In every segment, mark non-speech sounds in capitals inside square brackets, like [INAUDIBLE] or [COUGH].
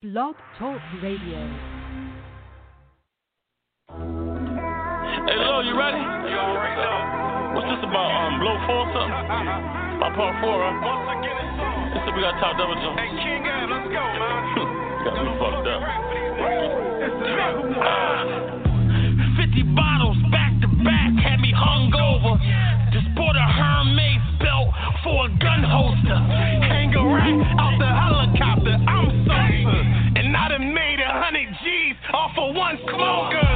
Blog Talk Radio. Hey, Lo, you ready? You already know. What's this about? Um, blow four or something? My part four, huh? Once I get it, so. This we got top double jump. Hey, King Ab, let's go, [LAUGHS] man. got me fucked up. Ah. 50 bottles back to back had me hungover. Just bought a Hermes belt for a gun holster. Hang a rack out the helicopter. All for once, come on, girl.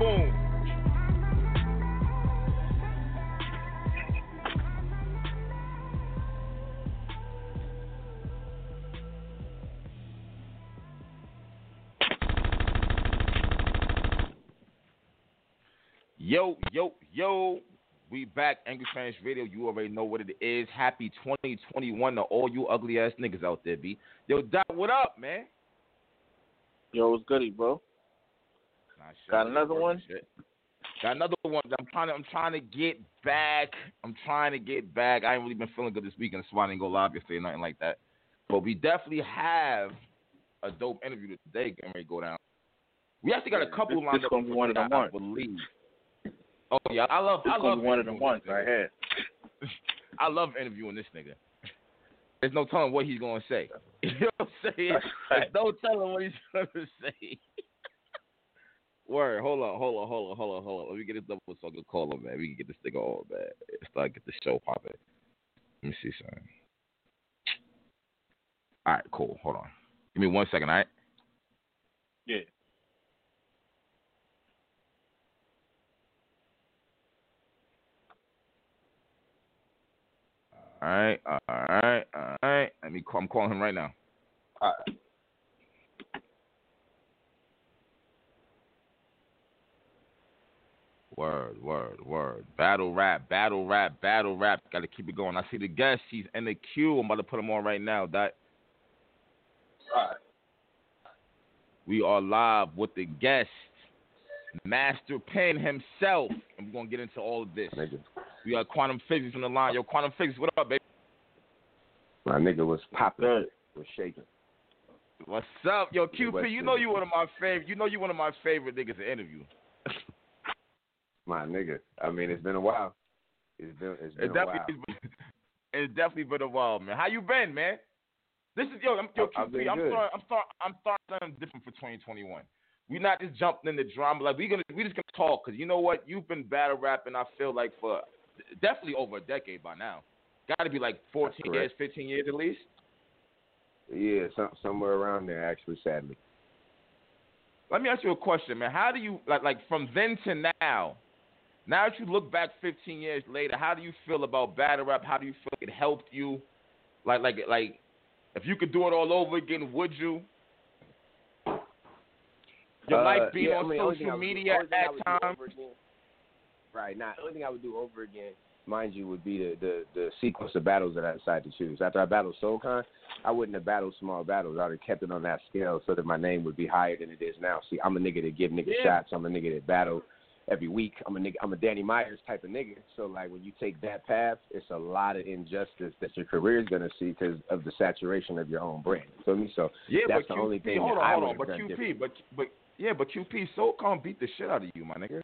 Spoon. Yo, yo, yo. We back, Angry Spanish Radio. You already know what it is. Happy 2021 to all you ugly ass niggas out there, B. Yo, Doc, what up, man? Yo, what's goody, bro? Nah, Got another one? Shit. Got another one. I'm trying to. I'm trying to get back. I'm trying to get back. I ain't really been feeling good this weekend. That's why I didn't go live yesterday, or nothing like that. But we definitely have a dope interview today. Getting ready to go down. We actually got a couple This- lined this up. gonna be one of the I believe. Oh yeah, I love. This I love one of the interviewing ones I had. I love interviewing this nigga. There's no telling what he's gonna say. [LAUGHS] You know what I'm saying? There's no telling what he's gonna [LAUGHS] say. Word, hold on, hold on, hold on, hold on, hold on. Let me get this double so I can call him, man. We can get this nigga on, man. Start get the show popping. Let me see something. All right, cool. Hold on. Give me one second, all right? Yeah. All right, all right, all right. Let me call, I'm calling him right now. All right. Word, word, word. Battle rap, battle rap, battle rap. Got to keep it going. I see the guest. She's in the queue. I'm about to put him on right now. That All right. we are live with the guest, Master Pen himself. And we're gonna get into all of this. Nigga, We got Quantum Physics on the line. Yo, Quantum Physics, what up, baby? my nigga was popping, was shaking. What's up, yo, QP? You know you one of my favorite. You know you one of my favorite niggas to interview. My nigga. I mean, it's been a while. It's been it's been It a while. definitely, [LAUGHS] it's definitely been a while, man. How you been, man? This is yo, I'm, yo, been I'm starting, I'm starting, I'm starting something different for 2021. We not just jumping in the drama. Like we gonna, we just gonna talk because you know what? You've been battle rapping. I feel like for definitely over a decade by now. Got to be like 14 That's years, 15 years at least. Yeah, some, somewhere around there, actually, sadly. Let me ask you a question, man. How do you like, like from then to now? Now that you look back 15 years later, how do you feel about battle rap? How do you feel it helped you? Like, like, like, if you could do it all over again, would you? Your Uh, life being yeah, I on mean, I social would do- media at that time. Right. Now, the only thing I would do over again, mind you, would be the, the, the sequence of battles that I decided to choose. After I battled Soul Khan, I wouldn't have battled small battles. I would have kept it on that scale so that my name would be higher than it is now. See, I'm a nigga that give niggas Yeah. shots. I'm a nigga that battle every week. I'm a nigga. I'm a Danny Myers type of nigga. So like when you take that path, it's a lot of injustice that your career is gonna see because of the saturation of your own brand. You feel me? So Yeah, that's but the QP, only thing hold on, I hold on, but QP, different. but but yeah, but QP, so can't beat the shit out of you, my nigga.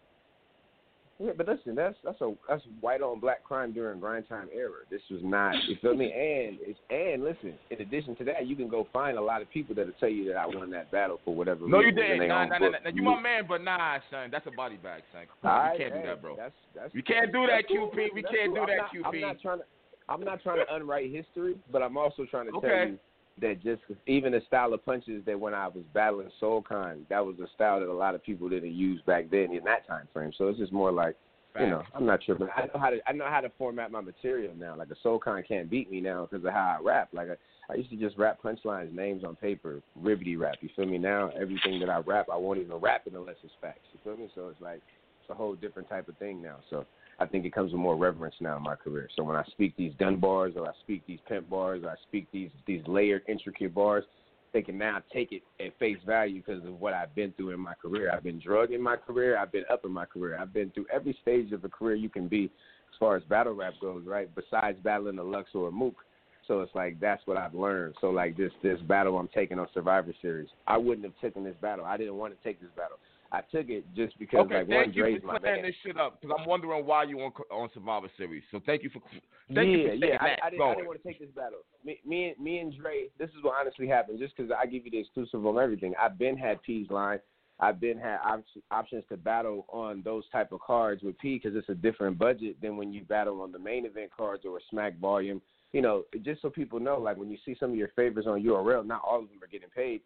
Yeah, but listen, that's that's a that's white on black crime during grind time era. This was not you feel me? And it's and listen, in addition to that, you can go find a lot of people that'll tell you that I won that battle for whatever No, you didn't. Nah, nah, nah, nah. You my man, but nah, son, that's a body bag, son. You right, can't do that, bro. That's, that's, You can't do that, cool. QP. We That's can't cool. do that, not, QP. I'm not trying to. I'm not trying to unwrite history, but I'm also trying to tell you that just even the style of punches that when I was battling Soul Khan, that was a style that a lot of people didn't use back then in that time frame. So it's just more like you know, I'm not tripping. I know how to I know how to format my material now. Like a Soul Khan can't beat me now because of how I rap. Like I, I used to just rap punchlines, names on paper, ribbity rap. You feel me? Now everything that I rap, I won't even rap it unless it's facts. You feel me? So it's like it's a whole different type of thing now. So I think it comes with more reverence now in my career. So when I speak these gun bars or I speak these pimp bars or I speak these these layered, intricate bars, they can now take it at face value because of what I've been through in my career. I've been drugged in my career. I've been up in my career. I've been through every stage of a career you can be as far as battle rap goes, right? Besides battling a Lux or a Mook. So it's like that's what I've learned. So like this this battle I'm taking on Survivor Series, I wouldn't have taken this battle. I didn't want to take this battle. I took it just because Okay, like one thank you Dre's for my clearing this shit up because I'm wondering why you on on Survivor Series. So thank you for thank yeah, you for yeah. I. I, didn't, I didn't want to take this battle. Me, me, and me and Dre. This is what honestly happened. Just because I give you the exclusive on everything. I've been had P's line. I've been had op- options to battle on those type of cards with P because it's a different budget than when you battle on the main event cards or a Smack Volume. You know, just so people know, like when you see some of your favorites on URL, not all of them are getting paid.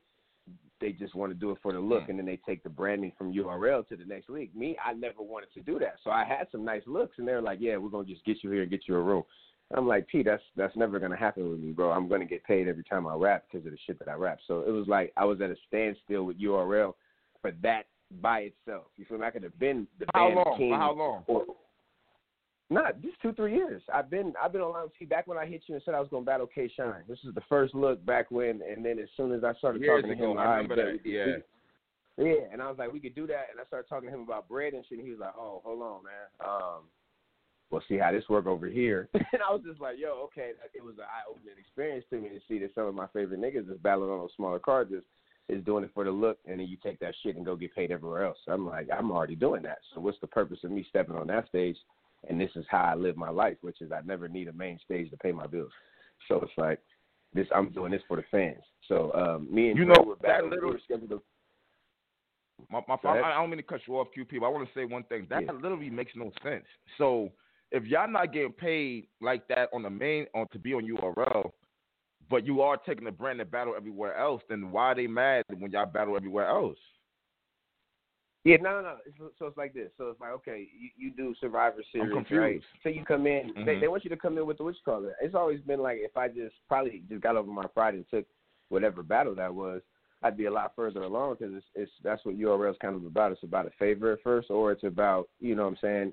They just want to do it for the look, Mm. and then they take the branding from URL to the next league. Me, I never wanted to do that, so I had some nice looks, and they're like, "Yeah, we're gonna just get you here and get you a room." I'm like, P, that's that's never gonna happen with me, bro. I'm gonna get paid every time I rap because of the shit that I rap. So it was like I was at a standstill with URL for that by itself. You feel me? I could have been the how band long? king. For how long? Or, not just two, three years. I've been I've been on T back when I hit you and said I was gonna battle K Shine. This is the first look back when, and then as soon as I started Years talking to him, I remember bet that, yeah. we- yeah, and I was like, we could do that, and I started talking to him about bread and shit. And he was like, oh, hold on, man. Um, we'll see how this work over here. [LAUGHS] and I was just like, yo, okay. It was an eye-opening experience to me to see that some of my favorite niggas is battling on those smaller cards is, is doing it for the look, and then you take that shit and go get paid everywhere else. I'm like, I'm already doing that. So what's the purpose of me stepping on that stage? And this is how I live my life, which is I never need a main stage to pay my bills. So it's like this. I'm doing this for the fans. So um, me and You Dre know, were that battling. little- we were scheduled My, my ahead. I don't mean to cut you off, QP, but I want to say one thing. That Yeah. literally makes no sense. So if y'all not getting paid like that on the main on to be on URL, but you are taking the brand and battle everywhere else, then why are they mad when y'all battle everywhere else? Yeah, no, no. It's- So it's like this. So it's like, okay, you, you do Survivor Series, right? So you come in. They, Mhm. they want you to come in with the what you call it. It's always been like if I just probably just got over my pride and took whatever battle that was, I'd be a lot further along because it's, it's that's what URL is kind of about. It's about a favor at first, or it's about you know what I'm saying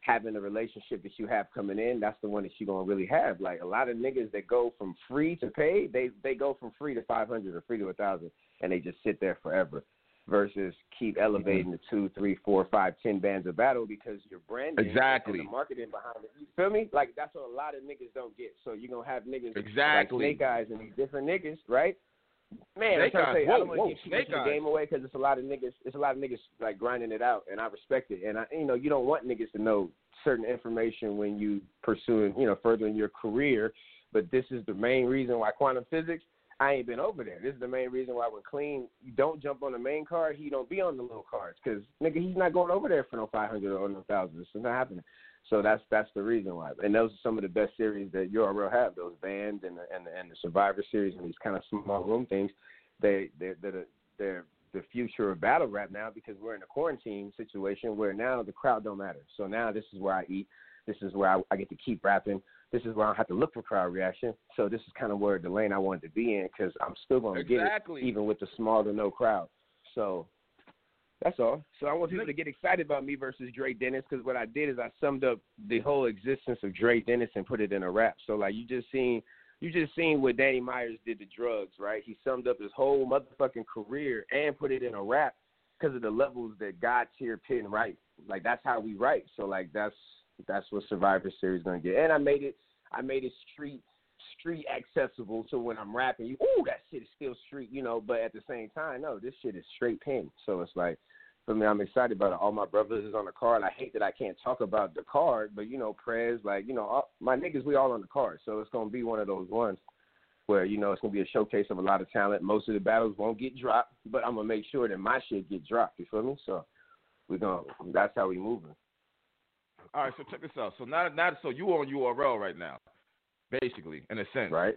having a relationship that you have coming in. That's the one that you're gonna really have. Like a lot of niggas that go from free to pay, they they go from free to 500 or free to a thousand, and they just sit there forever versus keep elevating the two, three, four, five, ten bands of battle because your branding Exactly. and the marketing behind it. You feel me? Like that's what a lot of niggas don't get. So you're gonna have niggas Exactly. like Snake Eyes and these different niggas, right? Man, Snake I'm trying to say, I Whoa, don't want to get too Snake much of the game away because it's a lot of niggas. It's a lot of niggas like grinding it out, and I respect it. And I, you know, you don't want niggas to know certain information when you pursuing, you know, furthering your career. But this is the main reason why quantum physics. I ain't been over there. This is the main reason why when Clean don't jump on the main card, he don't be on the little cards because nigga he's not going over there for no five hundred or no thousand. It's not happening. So that's that's the reason why. And those are some of the best series that URL have. Those bands and the and the, and the Survivor series and these kind of small room things. They they they're, they're the future of battle rap now because we're in a quarantine situation where now the crowd don't matter. So now this is where I eat. This is where I, I get to keep rapping. This is where I have to look for crowd reaction. So this is kind of where the lane I wanted to be in because I'm still going to get Exactly. it even with the small to no crowd. So that's all. So I want people to get excited about me versus Dre Dennis because what I did is I summed up the whole existence of Dre Dennis and put it in a rap. So like you just seen you just seen what Danny Myers did to drugs, right? He summed up his whole motherfucking career and put it in a rap because of the levels that God tier pin right. Like that's how we write. So like that's that's what Survivor Series gonna get. And I made it I made it street street accessible so when I'm rapping you ooh that shit is still street, you know, but at the same time, no, this shit is straight pin. So it's like for me, I'm excited about it. All my brothers is on the card. I hate that I can't talk about the card, but you know, Prez, like you know, all, my niggas, we all on the card. So it's gonna be one of those ones where you know it's gonna be a showcase of a lot of talent. Most of the battles won't get dropped, but I'm gonna make sure that my shit get dropped. You feel me? So we gonna that's how we moving. All right, so check this out. So now, now, so you on URL right now, basically, in a sense. Right.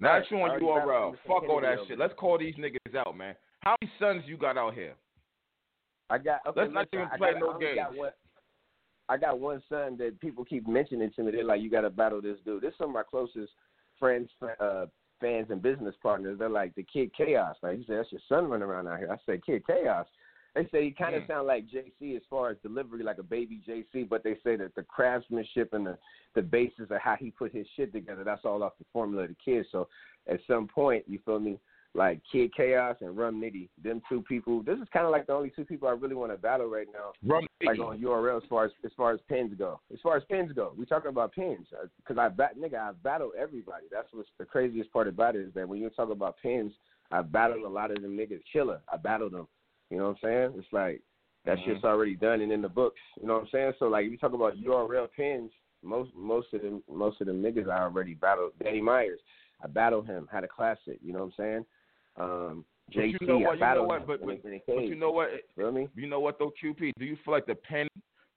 Now Right. that you on URL, fuck all that shit. Let's call these niggas out, man. How many sons you got out here? I got. Okay, Let's not even play got, no got games. one- I got one son that people keep mentioning to me. They're like, "You got to battle this dude." This is some of my closest friends, uh, fans, and business partners. They're like the Kid Chaos. Like he said, "That's your son running around out here." I say, "Kid Chaos." They say he kind of Mm. sound like JC as far as delivery, like a baby JC. But they say that the craftsmanship and the the basis of how he put his shit together, that's all off the formula of the kid. So at some point, you feel me? Like Kid Chaos and Rum Nitty, them two people. This is kind of like the only two people I really want to battle right now Rum Nitty like on URL as far as as far as pins go. As far as pins go, we talking about pins because I bat nigga I battle everybody. That's what's the craziest part about it is that when you talk about pins, I battled a lot of them niggas. Killer, I battled them. You know what I'm saying? It's like that Mhm. shit's already done and in the books. You know what I'm saying? So like if you talk about URL pins, most most of them most of them niggas I already battled. Danny Myers, I battled him, had a classic. You know what I'm saying? Um, But you know what? I You know what? him But- but- the- in the But you know what? Feel me? You know what though, QP? Do you feel like the pen,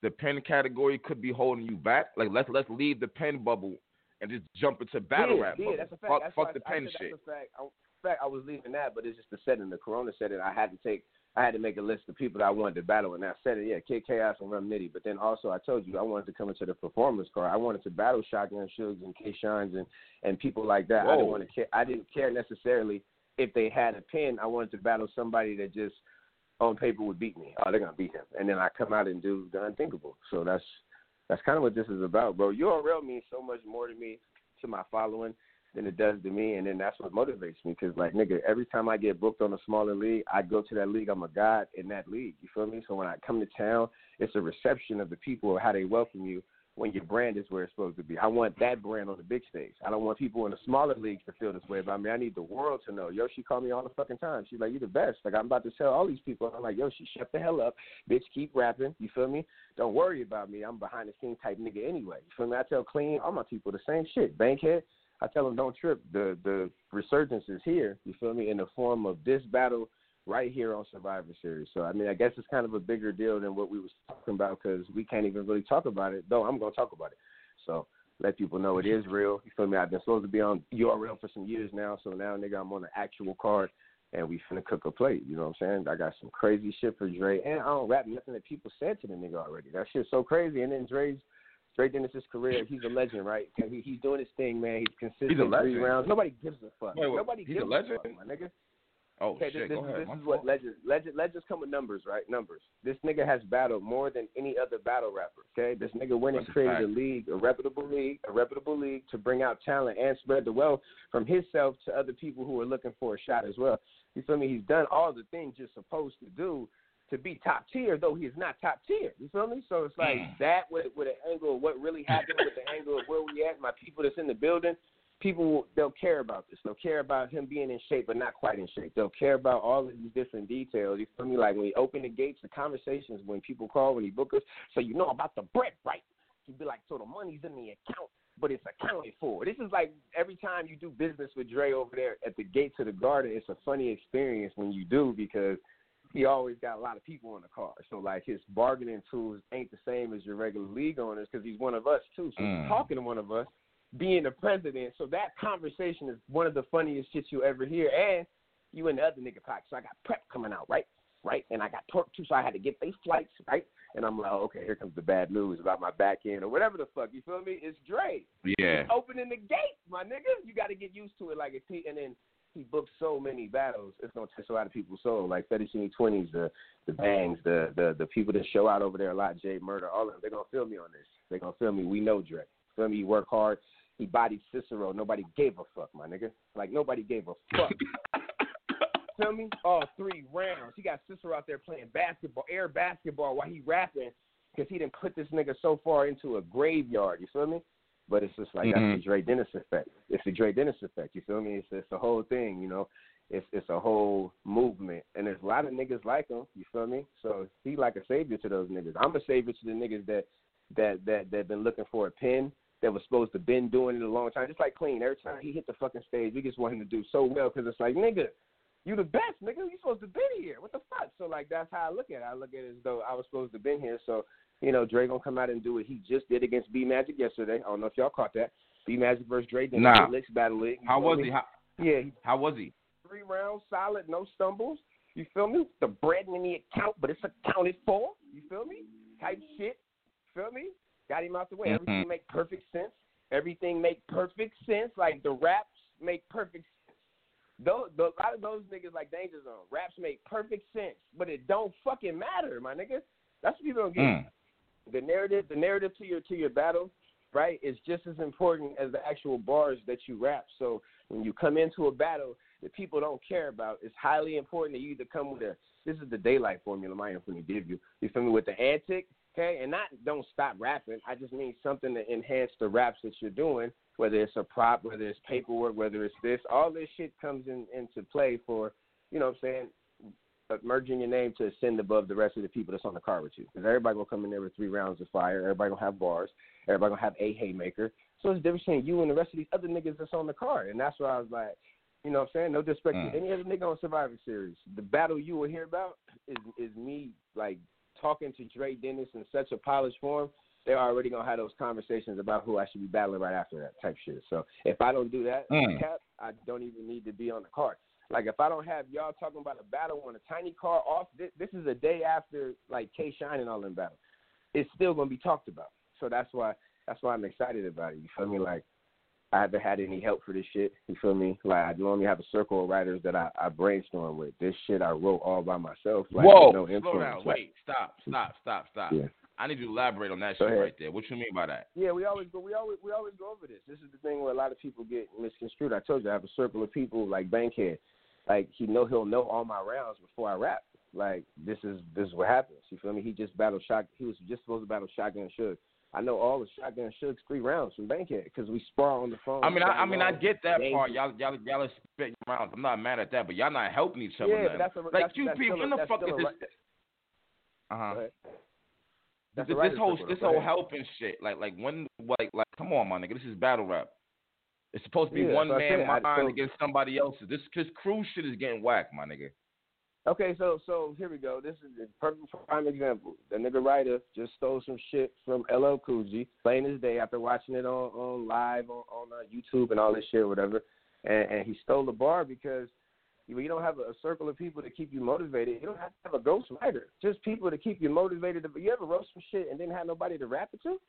the pen category could be holding you back? Like let's let's leave the pen bubble and just jump into battle yeah, rap. Yeah, bubble. that's a fact. Fuck, that's fuck the I pen said shit. That's a fact. I, fact, I was leaving that, but it's just the setting, the Corona setting. I had to take, I had to make a list of people that I wanted to battle and I said it, Yeah, Kid Chaos and Rum Nitty. But then also, I told you I wanted to come into the performance car. I wanted to battle Shotgun Shugs and K Shines and and people like that. I didn't want to care. I didn't care necessarily if they had a pin. I wanted to battle somebody that just on paper would beat me. Oh, they're gonna beat him, and then I come out and do the unthinkable. So that's that's kind of what this is about, bro. URL means so much more to me, to my following, than it does to me, and then that's what motivates me. Cause like nigga, every time I get booked on a smaller league, I go to that league. I'm a god in that league. You feel me? So when I come to town, it's a reception of the people, how they welcome you when your brand is where it's supposed to be. I want that brand on the big stage. I don't want people in the smaller leagues to feel this way about me. I need the world to know. Yo, she called me all the fucking time. She's like, you the best. Like, I'm about to tell all these people. I'm like, yo, she shut the hell up. Bitch, keep rapping. You feel me? Don't worry about me. I'm behind the scene type nigga anyway. You feel me? I tell Clean, all my people the same shit. Bankhead, I tell them don't trip. The the resurgence is here. You feel me? In the form of this battle right here on Survivor Series. So I mean, I guess it's kind of a bigger deal than what we was talking about because we can't even really talk about it. Though I'm gonna talk about it. So let people know it is real. You feel me? I've been supposed to be on URL for some years now. So now, nigga, I'm on the actual card. And we finna cook a plate, you know what I'm saying? I got some crazy shit for Dre, and I don't rap nothing that people said to the nigga already. That shit's so crazy. And then Dre's Dre Dennis's career, he's a legend, right? He, he's doing his thing, man. He's consistent. He's a legend. Three rounds. Nobody gives a fuck. Wait, wait, Nobody he's gives a legend? fuck, my nigga. Oh Okay, shit, this, go this, ahead. this is what legends, legend, legends come with numbers, right? Numbers. This nigga has battled more than any other battle rapper. Okay, this nigga went and a created a league, a reputable league, a reputable league to bring out talent and spread the wealth from himself to other people who are looking for a shot as well. You feel me? He's done all the things you're supposed to do to be top tier, though he is not top tier. You feel me? So it's like Mm. that with with an angle of what really happened, with the angle of where we at, my people that's in the building. People they'll care about this. They'll care about him being in shape, but not quite in shape. They'll care about all of these different details. You feel me? Like when he open the gates, the conversations when people call, when he book us, so you know about the bread, right? He'd be like, so the money's in the account, but it's accounted for. This is like every time you do business with Dre over there at the gates of the garden, it's a funny experience when you do because he always got a lot of people in the car. So like his bargaining tools ain't the same as your regular league owners because he's one of us too. So Mm. he's talking to one of us, being the president. So that conversation is one of the funniest shit you ever hear. And you in the other nigga pocket. So I got prep coming out, right? Right? And I got torque too, so I had to get these flights, right? And I'm like, okay, here comes the bad news about my back end or whatever the fuck. You feel me? It's Dre Yeah. opening the gate, my nigga. You got to get used to it. Like, if he, and then he booked so many battles, it's gonna touch a lot of people's soul. Like Fettuccine Twenties, the the bangs, the the the people that show out over there a lot, Jay Murder, all of them. They're gonna feel me on this. They're gonna feel me. We know Dre. Feel me? He worked hard. He bodied Cicero. Nobody gave a fuck, my nigga. Like nobody gave a fuck. [LAUGHS] Feel me? All three rounds. He got Cicero out there playing basketball, air basketball while he rapping because he didn't put this nigga so far into a graveyard. You feel me? But it's just like Mhm. that's the Dre Dennis effect. It's the Dre Dennis effect. You feel me? It's it's a whole thing. You know, it's it's a whole movement, and there's a lot of niggas like him. You feel me? So he like a savior to those niggas. I'm a savior to the niggas that that that that been looking for a pin that was supposed to been doing it a long time. Just like Clean. Every time he hit the fucking stage, we just want him to do so well because it's like nigga. You the best, nigga. You supposed to been here. What the fuck? So like that's how I look at it. I look at it as though I was supposed to been here. So you know, Dre gonna come out and do what he just did against B Magic yesterday. I don't know if y'all caught that. B Magic versus Dre. Then Nah. Licks Battle League. You How was me? he? How, Yeah, how was he? three rounds, solid, no stumbles. You feel me? The bread in the account, but it's accounted for. You feel me? Type shit. Feel me? Got him out the way. Mhm. Everything make perfect sense. Everything make perfect sense. Like the raps make perfect sense. Those, the, a lot of those niggas like Danger Zone. Raps make perfect sense, but it don't fucking matter, my nigga. That's what people don't get Mm. The narrative the narrative to your to your battle right is just as important as the actual bars that you rap. So when you come into a battle that people don't care about it's highly important that you either come with a this is the daylight formula my infinity give you. You feel me? With the antic okay? And not don't stop rapping. I just mean something to enhance the raps that you're doing whether it's a prop whether it's paperwork whether it's this all this shit comes in into play for you know what i'm saying merging your name to ascend above the rest of the people that's on the car with you. Because everybody gonna come in there with three rounds of fire. Everybody gonna have bars. Everybody gonna have a haymaker. So it's the difference between you and the rest of these other niggas that's on the card. And that's why I was like, you know what I'm saying? No disrespect Mm. to any other nigga on Survivor Series. The battle you will hear about is is me like talking to Dre Dennis in such a polished form. They're already gonna have those conversations about who I should be battling right after that type shit. So if I don't do that, Mm. cap, I don't even need to be on the card. Like if I don't have y'all talking about a battle on a tiny car off, this, this is a day after like K Shine and all in battle. It's still gonna be talked about. So that's why that's why I'm excited about it. You feel me? Like I haven't had any help for this shit. You feel me? Like I normally have a circle of writers that I, I brainstorm with. This shit I wrote all by myself. Like Whoa, no slow down. Like, Wait, stop, stop, stop, stop. Yeah. I need you to elaborate on that shit right there. What you mean by that? Yeah, we always go. We always we always go over this. This is the thing where a lot of people get misconstrued. I told you I have a circle of people like Bankhead. Like he know he'll know all my rounds before I rap. Like this is this is what happens. You feel me? He just battled shot. He was just supposed to battle Shotgun Suge. I know all the Shotgun Suge's three rounds from Bankhead because we spar on the phone. I mean, I, I mean, I get that part. Y'all, y'all, y'all are spitting rounds. I'm not mad at that, but y'all not helping each other. Yeah, that's a, like that's, QP. that's still when the fuck is this? right- Uh huh. This, this whole this whole helping shit. Like like when like like come on, my nigga. This is battle rap. It's supposed to be Yeah, one man said. I- mind so- against somebody else's. This this crew shit is getting whacked, my nigga. Okay, so so here we go. This is a perfect prime example. The nigga writer just stole some shit from LL Cool J, plain as day, after watching it on on live on on uh, YouTube and all this shit, or whatever. And, and he stole the bar because you, you don't have a, a circle of people to keep you motivated. You don't have to have a ghost writer. Just people to keep you motivated. You ever wrote some shit and didn't have nobody to rap it to?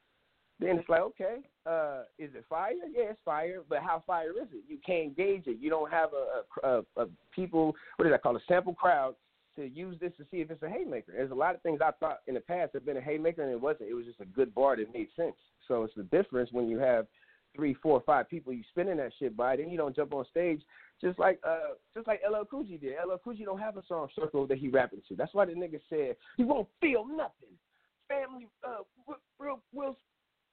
Then it's like, okay, uh, is it fire? Yeah, it's fire, but how fire is it? You can't gauge it. You don't have a, a, a, a people, what is that called, a sample crowd to use this to see if it's a haymaker. There's a lot of things I thought in the past have been a haymaker and it wasn't. It was just a good bar that made sense. So it's the difference when you have three, four, five people you spinning that shit by, then you don't jump on stage just like uh just like LL Cool did. LL Cool don't have a song circle that he rapping to. That's why the nigga said he won't feel nothing. Family, uh, real, Will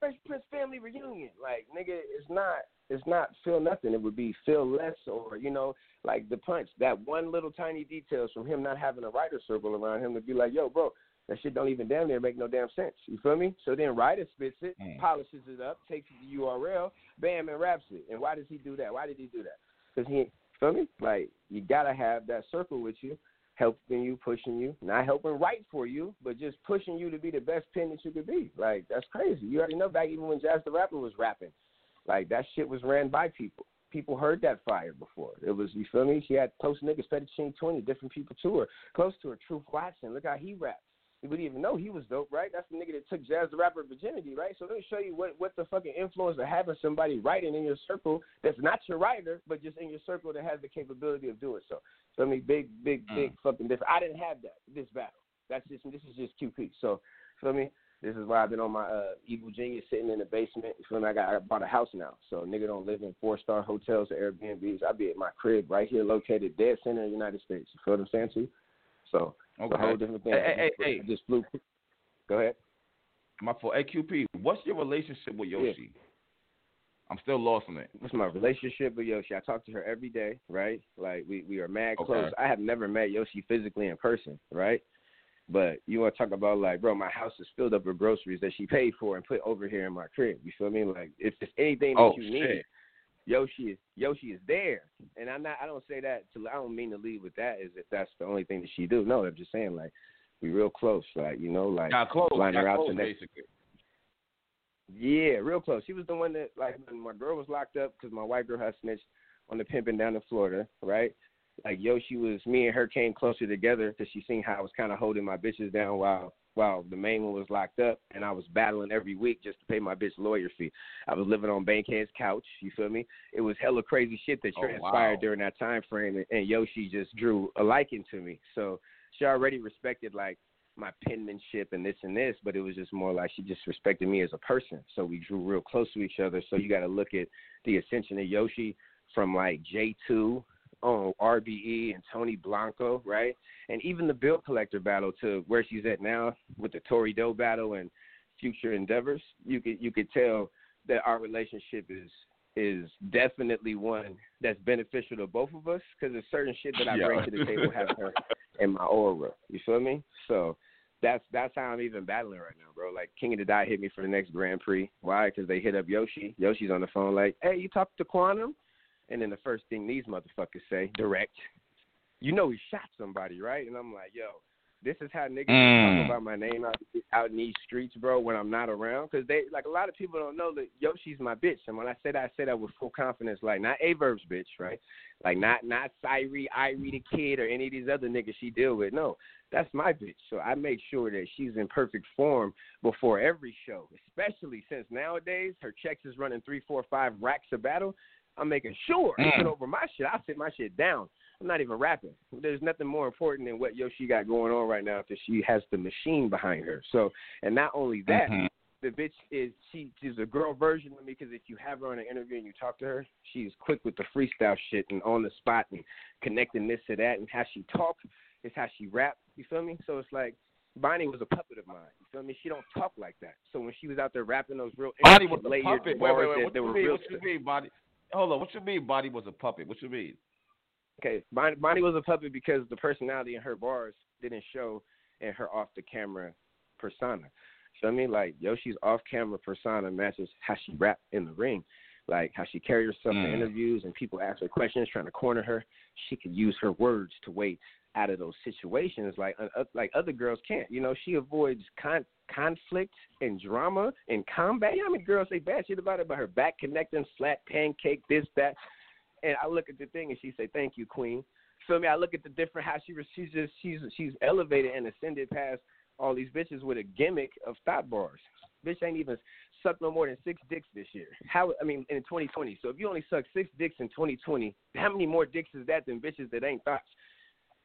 Fresh Prince family reunion. Like, nigga, it's not it's not feel nothing. It would be feel less or, you know, like the punch. That one little tiny details from him not having a writer circle around him to be like, yo, bro, that shit don't even damn near make no damn sense. You feel me? So then writer spits it, Mm. polishes it up, takes it to URL, bam, and raps it. And why does he do that? Why did he do that? Because he, feel me? Like, you gotta have that circle with you helping you, pushing you, not helping write for you, but just pushing you to be the best pen that you could be. Like that's crazy. You already know back even when Jaz the Rapper was rapping, like that shit was ran by people. People heard that fire before. It was you feel me? She had close niggas, Fettuccine Twenty, different people to her, close to her. Truth Watson, look how he raps. You wouldn't even know he was dope, right? That's the nigga that took Jaz the Rapper virginity, right? So let me show you what what the fucking influence of having somebody writing in your circle that's not your writer, but just in your circle that has the capability of doing so. So I mean, big, big, Mm. big fucking different. I didn't have that this battle. That's just this is just QP. So feel me? This is why I've been on my uh, evil genius sitting in the basement. You feel me? I got I bought a house now, so nigga don't live in four star hotels or Airbnbs. I be at my crib right here, located dead center in the United States. You feel what I'm saying to you? It's a whole Okay. different thing. Hey, hey, hey, I just flew. Go ahead. My fault. Hey, QP, what's your relationship with Yoshi? I'm still lost on it. What's my relationship with Yoshi? I talk to her every day, right? Like we we are mad Okay. close. I have never met Yoshi physically in person, right? But you want to talk about like, bro, my house is filled up with groceries that she paid for and put over here in my crib. You feel me? Like if there's anything that Oh you need, shit. Yoshi is Yoshi is there. And I'm not. I don't say that to. I don't mean to leave with that. Is if that's the only thing that she do. No, I'm just saying like we real close. Like you know, like Got close. Got her out close, to next basically. yeah, real close. She was the one that, like, when my girl was locked up because my white girl had snitched on the pimping down in Florida, right? Like, Yoshi was, me and her came closer together because she seen how I was kind of holding my bitches down while while the main one was locked up, and I was battling every week just to pay my bitch lawyer fee. I was living on Bankhead's couch. You feel me? It was hella crazy shit that Oh, transpired wow. during that time frame, and, and Yoshi just drew a liking to me. So she already respected like my penmanship and this and this, but it was just more like she just respected me as a person. So we drew real close to each other. So you got to look at the ascension of Yoshi from like J2 Oh, on RBE and Tony Blanco, right? And even the Bill Collector battle to where she's at now with the Tory Doe battle and future endeavors. You could you could tell that our relationship is is definitely one that's beneficial to both of us because there's certain shit that I Yeah. bring to the table having her [LAUGHS] in my aura. You feel me? So that's that's how I'm even battling right now, bro. Like King of the Dot hit me for the next Grand Prix. Why? Because they hit up Yoshi. Yoshi's on the phone like, "Hey, you talked to Quantum?" And then the first thing these motherfuckers say, direct, you know he shot somebody, right? And I'm like, yo, This is how niggas Mm. talk about my name out out in these streets, bro. When I'm not around, because they like a lot of people don't know that Yoshi's my bitch. And when I say that, I say that with full confidence. Like not a verbs bitch, right? Like not not Cyrie, Irie the kid, or any of these other niggas she deal with. No, that's my bitch. So I make sure that she's in perfect form before every show, especially since nowadays her checks is running three, four, five racks a battle. I'm making sure Mm. even over my shit, I sit my shit down. I'm not even rapping. There's nothing more important than what Yoshi got going on right now because she has the machine behind her. So, and not only that, Mhm. the bitch is she she's a girl version of me because if you have her on an interview and you talk to her, she's quick with the freestyle shit and on the spot and connecting this to that and how she talk is how she rap. You feel me? So it's like Bonnie was a puppet of mine. You feel me? She don't talk like that. So when she was out there rapping those real Bonnie was a puppet. Wait, wait, wait. What that you mean? real What you mean, body? Hold on. What you mean? Body was a puppet. What you mean? Okay, Bonnie, Bonnie was a puppet because the personality in her bars didn't show in her off the camera persona. So I mean, like Yoshi's off camera persona matches how she rap in the ring, like how she carry herself in Mm. interviews and people ask her questions trying to corner her. She could use her words to way out of those situations like uh, like other girls can't. You know, she avoids con- conflict and drama and combat. You know how many girls say bad shit about it, about her back connecting, flat pancake, this that and I look at the thing and she say, "Thank you, Queen." Feel me? I look at the different how she she's just she's she's elevated and ascended past all these bitches with a gimmick of thought bars. Bitch ain't even sucked no more than six dicks this year. How I mean in 2020. So if you only suck six dicks in 2020, how many more dicks is that than bitches that ain't thoughts?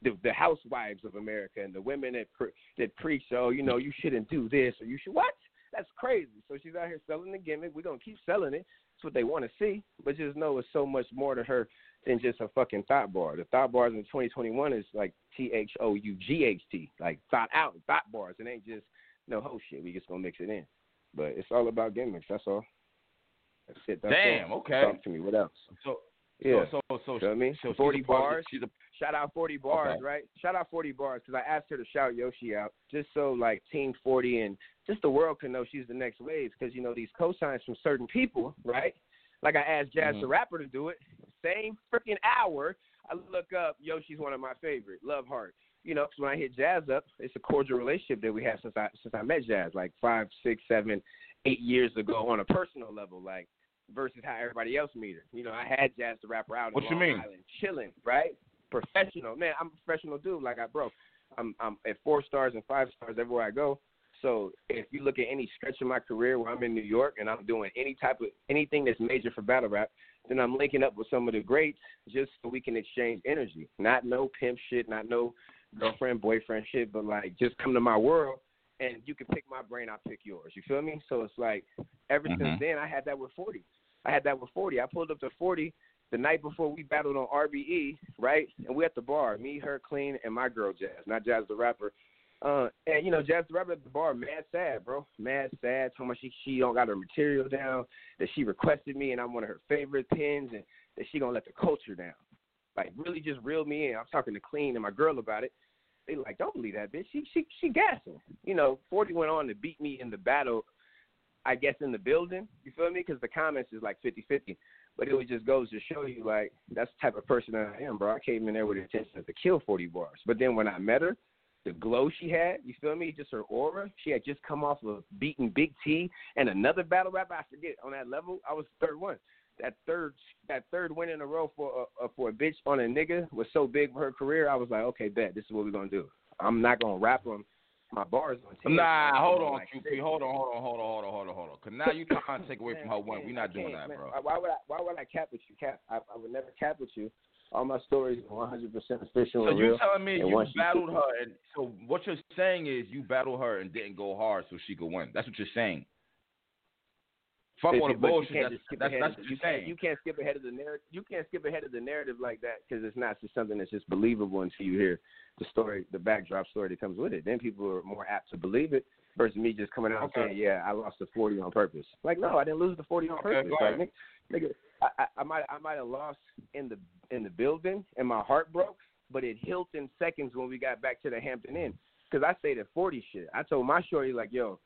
The, the housewives of America and the women that pre- that preach, oh, you know, you shouldn't do this or you should what? That's crazy. So she's out here selling the gimmick. We're gonna keep selling it. That's what they want to see. But just know it's so much more to her than just a fucking thought bar. The thought bars in 2021 is like T H O U G H T, like thought out, thought bars. It ain't just no whole shit. We just gonna mix it in. But it's all about gimmicks. That's all. That's it. That's Damn. all. Okay. Talk to me. What else? So, Yeah. so, so, so, so she's 40 a puppet. bars. She's a Shout out 40 Barrs, Okay. right? Shout out 40 Barrs because I asked her to shout Yoshi out just so like Team 40 and just the world can know she's the next wave because you know these cosigns from certain people, right? Like I asked Jazz Mhm. the rapper to do it. Same freaking hour, I look up Yoshi's one of my favorite. Love Heart. You know, 'cause when I hit Jazz up, it's a cordial relationship that we have since I since I met Jazz, like five, six, seven, eight years ago on a personal level, like versus how everybody else meet her. You know, I had Jaz the rapper out in What you mean? Island, chilling, right? Professional, man. I'm a professional dude. Like I, bro, I'm I'm at four stars and five stars everywhere I go. So if you look at any stretch of my career where I'm in New York and I'm doing any type of anything that's major for battle rap, then I'm linking up with some of the greats just so we can exchange energy. Not no pimp shit, not no girlfriend, boyfriend shit, but like just come to my world and you can pick my brain, I'll pick yours. You feel me? So it's like ever Mhm. since then I had that with forty. I had that with forty. I pulled up to forty the night before we battled on RBE, right? And we at the bar, me, her, clean, and my girl Jazz, not Jaz the rapper. Uh, and you know, Jaz the rapper at the bar, mad sad, bro, mad sad. Talking about she she don't got her material down, that she requested me, and I'm one of her favorite pins, and that she gonna let the culture down. Like really, just reel me in. I'm talking to Clean and my girl about it. They like, don't believe that bitch. She she she gassing. You know, Forty went on to beat me in the battle. I guess in the building. You feel me? Because the comments is like 50-50. But it just goes to show you, like, that's the type of person I am, bro. I came in there with the intention to kill 40 Barrs. But then when I met her, the glow she had, you feel me? Just her aura. She had just come off of beating Big T and another battle rapper. I forget on that level. I was third one. That third, that third win in a row for a, for a bitch on a nigga was so big for her career. I was like, okay, bet this is what we're gonna do. I'm not gonna rap them my bars on. 10. Nah, hold on, like, QP. Hold on, hold on, hold on, hold on, hold on, hold on. Cause now you trying to take away from her Man, win. We're not doing that, man. bro. Why would I? Why would I cap with you? Cap? I, I would never cap with you. All my stories are 100 percent official So and you real. telling me and you once you- battled her, and so what you're saying is you battled her and didn't go hard so she could win. That's what you're saying. Fuck all the you- bullshit. can't That's, skip that's, ahead that's of- what you can't- saying. You can't skip ahead of the narrative. You can't skip ahead of the narrative like that because it's not just something that's just believable until you hear the story, the backdrop story that comes with it. Then people are more apt to believe it versus me just coming out Okay. and saying, "Yeah, I lost the 40 on purpose." Like, no, I didn't lose the 40 on Okay, purpose. Like, nigga, I, I, I might, I might have lost in the in the building and my heart broke, but it healed in seconds when we got back to the Hampton Inn. Because I stayed at 40 shit. I told my shorty like, "Yo."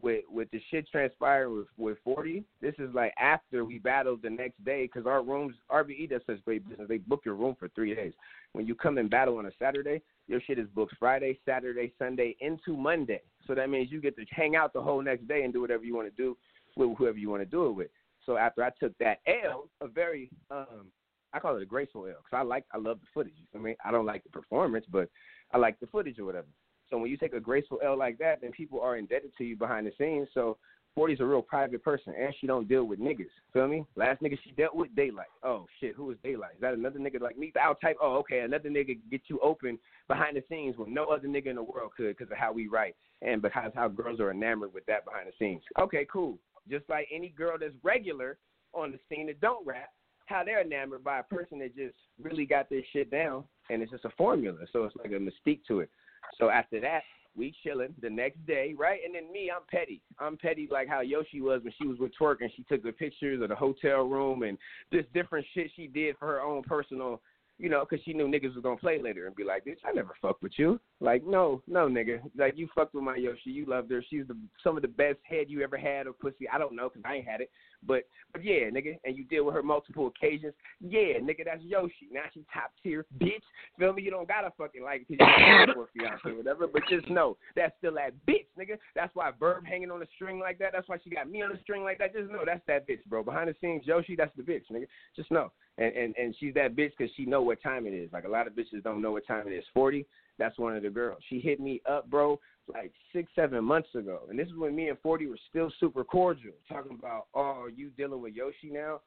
With with the shit transpiring with with forty, this is like after we battled the next day because our rooms RBE does such great business. They book your room for three days. When you come and battle on a Saturday, your shit is booked Friday, Saturday, Sunday into Monday. So that means you get to hang out the whole next day and do whatever you want to do with whoever you want to do it with. So after I took that L, a very um I call it a graceful L because I like I love the footage. I mean I don't like the performance, but I like the footage or whatever. So when you take a graceful L like that, then people are indebted to you behind the scenes. So 40's a real private person, and she don't deal with niggas. Feel me? Last nigga she dealt with Daylight. Oh shit, who is Daylight? Is that another nigga like me? I'll type. Oh okay, another nigga get you open behind the scenes when no other nigga in the world could because of how we write and because how girls are enamored with that behind the scenes. Okay, cool. Just like any girl that's regular on the scene that don't rap, how they're enamored by a person that just really got this shit down, and it's just a formula. So it's like a mystique to it. So after that, we chilling the next day, right? And then me, I'm petty. I'm petty like how Yoshi was when she was with Twerk and she took the pictures of the hotel room and this different shit she did for her own personal you know, because she knew niggas was gonna play later and be like, bitch, I never fucked with you. Like, no, no, nigga. Like, you fucked with my Yoshi. You loved her. She's the some of the best head you ever had of pussy. I don't know because I ain't had it, but but yeah, nigga. And you deal with her multiple occasions. Yeah, nigga, that's Yoshi. Now she top tier, bitch. Feel me? You don't gotta fucking like it because you for fiance or whatever. But just know that's still that bitch, nigga. That's why Verb hanging on a string like that. That's why she got me on a string like that. Just know that's that bitch, bro. Behind the scenes, Yoshi, that's the bitch, nigga. Just know and and and she's that bitch because she know what time it is. Like a lot of bitches don't know what time it is. Forty, that's one of the girls. She hit me up, bro, like six, seven months ago, and this is when me and Forty were still super cordial, talking about, oh, are you dealing with Yoshi now?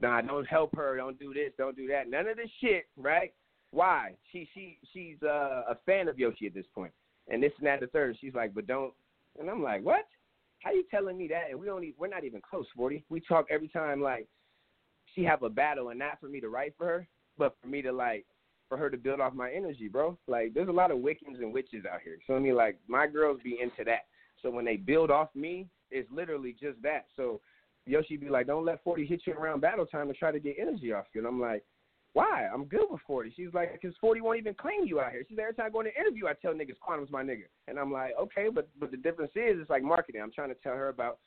Nah, don't help her. Don't do this. Don't do that. None of this shit, right? Why? She she she's uh, a fan of Yoshi at this point, and this and that the third. She's like, but don't. And I'm like, what? How you telling me that? And we only we're not even close, Forty. We talk every time like she have a battle and not for me to write for her, but for me to like for her to build off my energy, bro. Like there's a lot of Wiccans and witches out here. So I mean like my girls be into that. So when they build off me, it's literally just that. So Yoshi be like, Don't let forty hit you around battle time and try to get energy off you. And I'm like, Why? I'm good with forty. She's like, because forty won't even claim you out here. She's every time I go in an interview I tell niggas Quantum's my nigga. And I'm like, Okay, but but the difference is it's like marketing. I'm trying to tell her about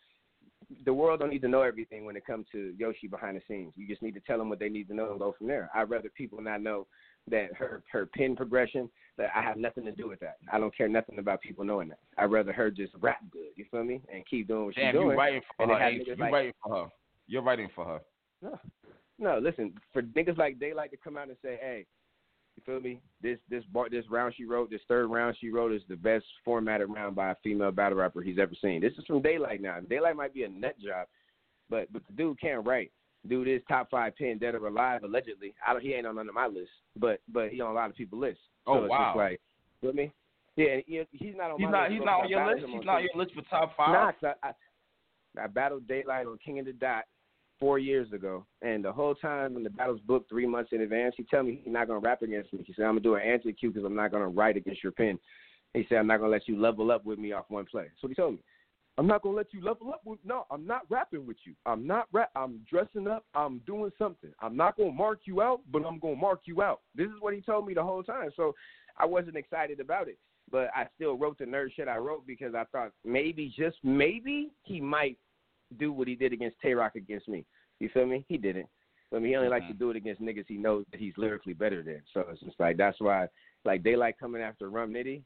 the world don't need to know everything when it comes to Yoshi behind the scenes. You just need to tell them what they need to know and go from there. I'd rather people not know that her her pin progression that I have nothing to do with that. I don't care nothing about people knowing that. I'd rather her just rap good. You feel me? And keep doing what Damn, she's doing. you writing for and her. have Ace. niggas You like- writing for her. You're writing for her. No, no. Listen, for niggas like they like to come out and say, "Hey, you feel me? This this bar, this round she wrote, this third round she wrote is the best formatted round by a female battle rapper he's ever seen." This is from Daylight now. Daylight might be a nut job, but but the dude can't write. Dude is top five pin dead or alive allegedly. I don't, he ain't on none of my list, but but he on a lot of people's lists. Oh, so it's wow. Like, me? Yeah, he, he's not on He's my not. list. He's not on your list. He's on not on your list for top five. Nah, I, I I battled Daylight on King of the Dot four years ago, and the whole time when the battle's booked three months in advance, he tell me he's not gonna rap against me. He said I'm gonna do an anti cue because I'm not gonna write against your pen. He said I'm not gonna let you level up with me off one play. So he told me. I'm not gonna let you level up with no, I'm not rapping with you. I'm not rap I'm dressing up, I'm doing something. I'm not gonna mark you out, but I'm gonna mark you out. This is what he told me the whole time. So I wasn't excited about it. But I still wrote the nerd shit I wrote because I thought maybe, just maybe, he might do what he did against Tay Roc against me. You feel me? He didn't. I mean, he only likes to mm-hmm. do it against niggas he knows that he's lyrically better than. So it's just like that's why, like they like coming after Rum Nitty,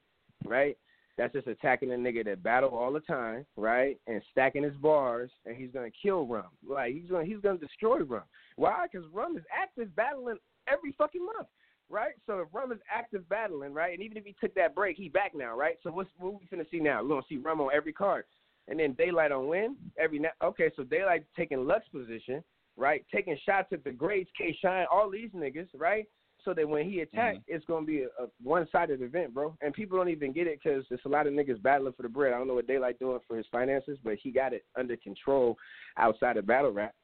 right? That's just attacking a nigga that battle all the time, right? And stacking his bars, and he's gonna kill Rum. Like he's gonna he's gonna destroy Rum. Why? Because Rum is active battling every fucking month, right? So if Rum is active battling, right, and even if he took that break, he back now, right? So what's what we finna see now? We're gonna see Rum on every card, and then Daylight on win every night. Okay, so Daylight taking Lux position, right? Taking shots at the greats, K Shine, all these niggas, right? So that when he attacks, mm-hmm. it's gonna be a, a one-sided event, bro. And people don't even get it because there's a lot of niggas battling for the bread. I don't know what Daylight doing for his finances, but he got it under control outside of battle rap,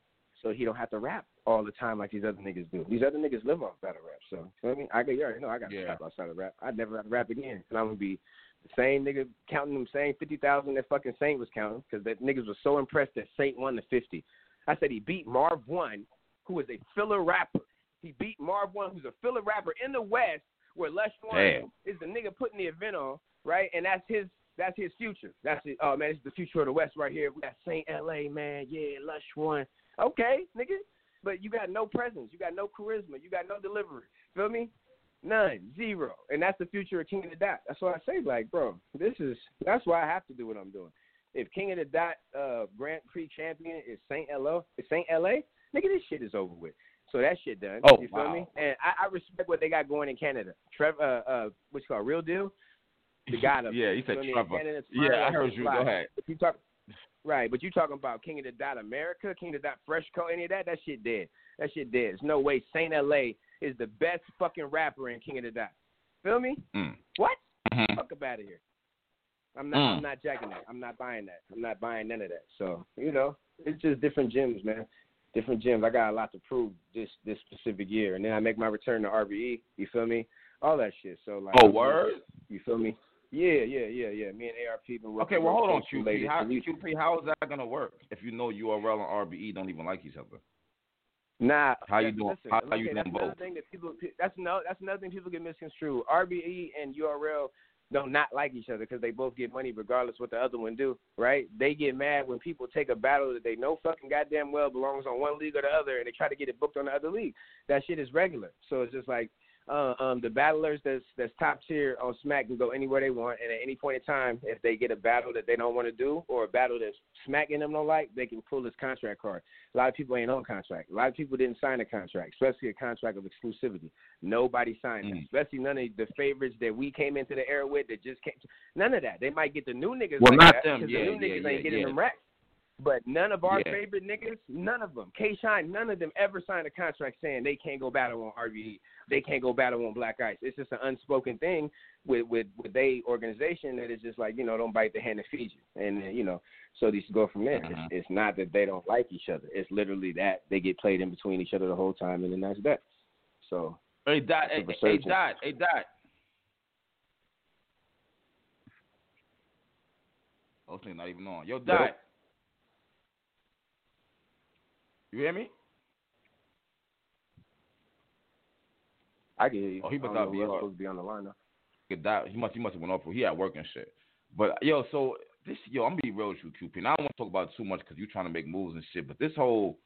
so he don't have to rap all the time like these other niggas do. These other niggas live off battle rap, so you know what I mean, I got you already know I got to Yeah. rap outside of rap. I'd never have to rap again, and I'm gonna be the same nigga counting them same fifty thousand that fucking Saint was counting because that niggas was so impressed that Saint won the fifty. I said he beat Marv One, who is a filler rapper. He beat Marv One, who's a filler rapper in the West, where Lush One is the nigga putting the event on, right? And that's his That's his future. That's it. Oh man, it's the future of the West right here. We got Saint LA, man. Yeah, Lush one. Okay, nigga. But you got no presence. You got no charisma. You got no delivery. Feel me? None. Zero. And that's the future of King of the Dot. That's why I say, like, bro, this is that's why I have to do what I'm doing. If King of the Dot uh Grand Prix champion is Saint LA is Saint LA, nigga, this shit is over with. So that shit done. Oh, you feel wow. me? And I, I respect what they got going in Canada. Trevor uh uh what's called Real Deal? The guy [LAUGHS] that Yeah, he said Trevor. Canada, Yeah, I heard you. fly. Go ahead. If you talk Right, but you talking about King of the Dot America, King of the Dot Fresh Co, any of that? That shit dead. That shit dead. There's no way Saint LA is the best fucking rapper in King of the Dot. Feel me? Mm. What? Mhm. Fuck up out of here. I'm not. Mm. I'm not jacking that. I'm not buying that. I'm not buying none of that. So you know, it's just different gyms, man. Different gyms. I got a lot to prove this this specific year, and then I make my return to RBE. You feel me? All that shit. So like. Oh, word. You feel me? Yeah, yeah, yeah, yeah. Me and ARP been working. Okay, well, hold on, QP. How, you- QP, how is that gonna work if you know URL and RBE don't even like each other? Nah. How you doing- Listen, how okay, you that's doing another thing that people. That's no. That's another thing people get misconstrued. RBE and URL don't not like each other because they both get money regardless what the other one do. Right? They get mad when people take a battle that they know fucking goddamn well belongs on one league or the other, and they try to get it booked on the other league. That shit is regular. So it's just like. Uh, um, the battlers that's that's top tier on Smack can go anywhere they want, and at any point in time, if they get a battle that they don't want to do or a battle that's Smack and them don't like, they can pull this contract card. A lot of people ain't on contract. A lot of people didn't sign a contract, especially a contract of exclusivity. Nobody signed Mm. especially none of the favorites that we came into the era with that just came. None of that. They might get the new niggas. Well, like not that, them. Yeah, the new yeah, niggas ain't yeah, getting yeah. them racks. But none of our Yeah. favorite niggas, none of them, K Shine, none of them ever signed a contract saying they can't go battle on RBE, they can't go battle on Black Ice. It's just an unspoken thing with with with they organization that is just like you know don't bite the hand that feeds you, and uh, you know so these go from there. Mhm. It's, it's not that they don't like each other. It's literally that they get played in between each other the whole time, and then that's that. So Hey, Dot. Hey, hey. Dot. Hey, Dot. Oh, thing not even on. Yo, Dot. You hear me? I can hear you. Oh, he must don't be supposed to be on the line Dot. He must. He must have went off. He at work and shit. But yo, so this yo, I'm gonna be real with you, QP. And I don't want to talk about it too much because you're trying to make moves and shit. But this whole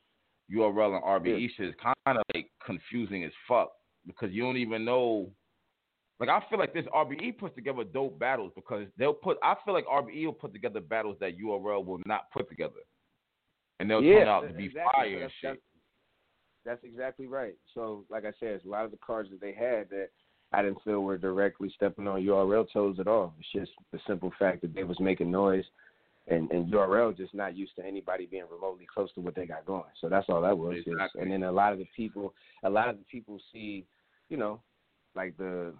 URL and RBE shit is kind of like confusing as fuck because you don't even know. Like I feel like this RBE puts together dope battles because they'll put. I feel like RBE will put together battles that URL will not put together, and they'll yeah, turn out to be exactly. fire and That's- shit. that's- That's exactly right. So, like I said, a lot of the cards that they had that I didn't feel were directly stepping on URL toes at all. It's just the simple fact that they was making noise, and and URL just not used to anybody being remotely close to what they got going. So that's all that was. Exactly. And then a lot of the people, a lot of the people see, you know, like the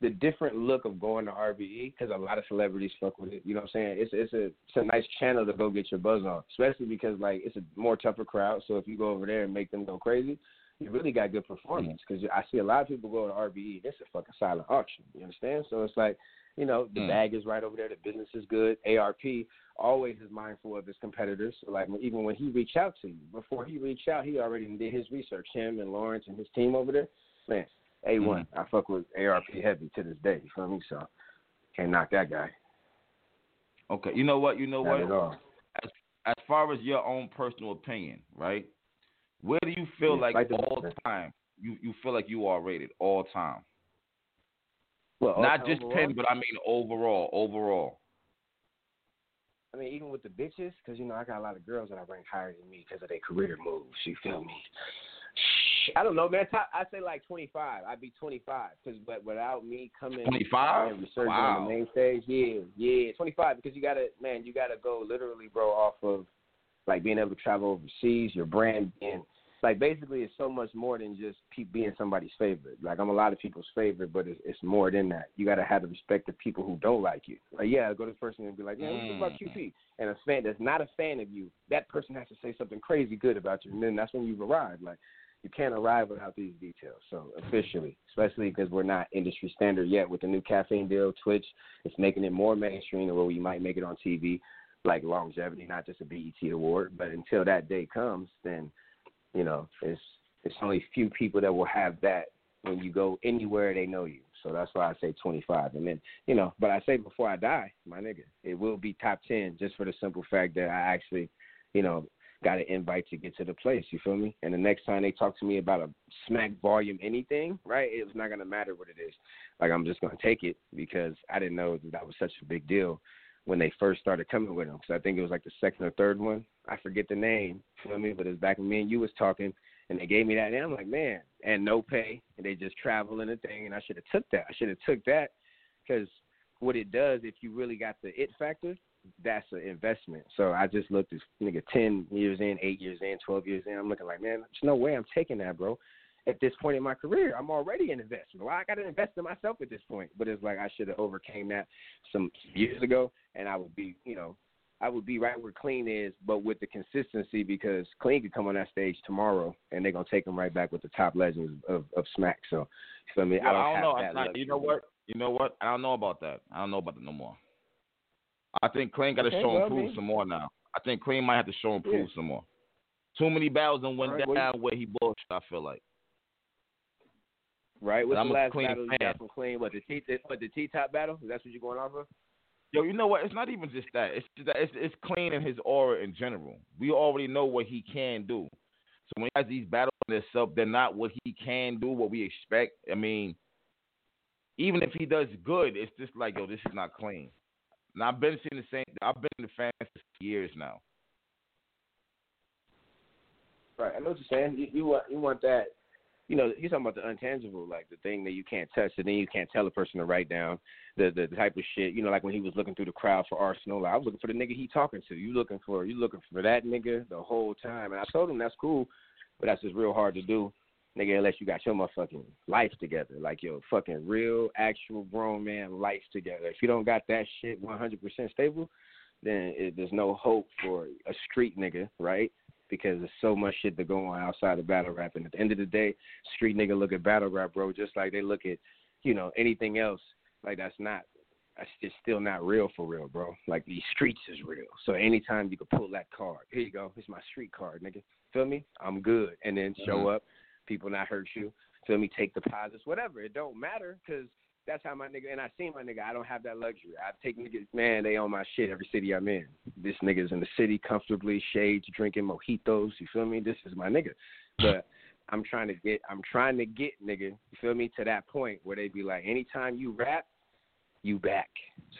the different look of going to RBE because a lot of celebrities fuck with it. You know what I'm saying? It's it's a it's a nice channel to go get your buzz on, especially because like it's a more tougher crowd. So if you go over there and make them go crazy, you really got good performance. Because I see a lot of people go to RBE. It's a fucking silent auction. You understand? So it's like, you know, the Mm. bag is right over there. The business is good. ARP always is mindful of his competitors. So like even when he reached out to you, before he reached out, he already did his research. Him and Lawrence and his team over there, man. A one. Mm-hmm. I fuck with ARP heavy to this day. You feel me? So can't knock that guy. Okay, you know what? You know Not what? at all. as far as your own personal opinion, right? Where do you feel Yeah, like like the- all time you you feel like you are rated all time? Well, Not all- just overall, Penn, but I mean overall, overall. I mean, even with the bitches, because you know I got a lot of girls that I rank higher than me because of their career moves. You feel me? I don't know, man. I say like twenty five. I'd be twenty five because, but without me coming 25? and resurging Wow. on the main stage, yeah, yeah, twenty five. Because you gotta, man, you gotta go literally, bro, off of like being able to travel overseas, your brand and like basically it's so much more than just being somebody's favorite. Like I'm a lot of people's favorite, but it's, it's more than that. You got to have the respect of people who don't like you. Like yeah, go to the person and be like, yeah, what about Mm. QP? And a fan that's not a fan of you, that person has to say something crazy good about you, and then that's when you've arrived. Like you can't arrive without these details. So officially, especially because we're not industry standard yet with the new caffeine deal, Twitch, it's making it more mainstream, where you might make it on TV, like longevity, not just a BET award. But until that day comes, then you know it's it's only few people that will have that when you go anywhere they know you. So that's why I say 25. And then, you know, but I say before I die, my nigga, it will be top 10 just for the simple fact that I actually, you know, got an invite to get to the place. You feel me? And the next time they talk to me about a smack volume anything, right? It's not gonna matter what it is. Like I'm just gonna take it because I didn't know that, that was such a big deal when they first started coming with them. Because I think it was like the second or third one. I forget the name. You feel me? But it's back when me and you was talking, and they gave me that, and I'm like, man, and no pay, and they just travel in a thing, and I should have took that. I should have took that because what it does, if you really got the it factor, that's an investment. So I just looked at nigga ten years in, eight years in, twelve years in. I'm looking like, man, there's no way I'm taking that, bro. At this point in my career, I'm already an investment. Well, I got to invest in myself at this point. But it's like I should have overcame that some years ago, and I would be, you know, I would be right where Clean is, but with the consistency because Clean could come on that stage tomorrow, and they're gonna take him right back with the top legends of of Smack. So, you feel me? Well, I don't, I don't know. not, you know what? You know what? I don't know about that. I don't know about that no more. I think Clean got to Okay, show well, and prove some more now. I think Clean might have to show and prove Yeah. some more. Too many battles and went right, down where he bullshit. I feel like. Right? What's I'm the last battle you got from Clean? What the T? What the T top battle? That's what you're going off of? Yo, you know what? It's not even just that. It's just that it's, it's clean in his aura in general. We already know what he can do. So when he has these battles in himself, they're not what he can do, what we expect. I mean, even if he does good, it's just like, yo, this is not clean. And I've been seeing the same. I've been in the fans for years now. Right. I know what you're saying. You, you want you want that. You know, you're talking about the intangible, like the thing that you can't touch, and then you can't tell a person to write down the the type of shit. You know, like when he was looking through the crowd for Arsenal, like, I was looking for the nigga he talking to. You looking for you looking for that nigga the whole time, and I told him that's cool, but that's just real hard to do, nigga, unless you got your motherfucking life together, like your fucking real, actual grown man life together. If you don't got that shit 100% stable, then it, there's no hope for a street nigga, right? Because there's so much shit to go on outside of battle rap. And at the end of the day, street nigga look at battle rap, bro, just like they look at, you know, anything else. Like that's not, that's just still not real for real, bro. Like these streets is real. So anytime you can pull that card, here you go, it's my street card, nigga. Feel me? I'm good. And then show Mhm. up, people not hurt you. Feel me? Take deposits, whatever. It don't matter because that's how my nigga. And I see my nigga. I don't have that luxury. I take niggas. Man, they own my shit every city I'm in. This nigga's in the city comfortably, shades, drinking mojitos. You feel me? This is my nigga. But I'm trying to get. I'm trying to get nigga. You feel me? To that point where they be like, anytime you rap, you back.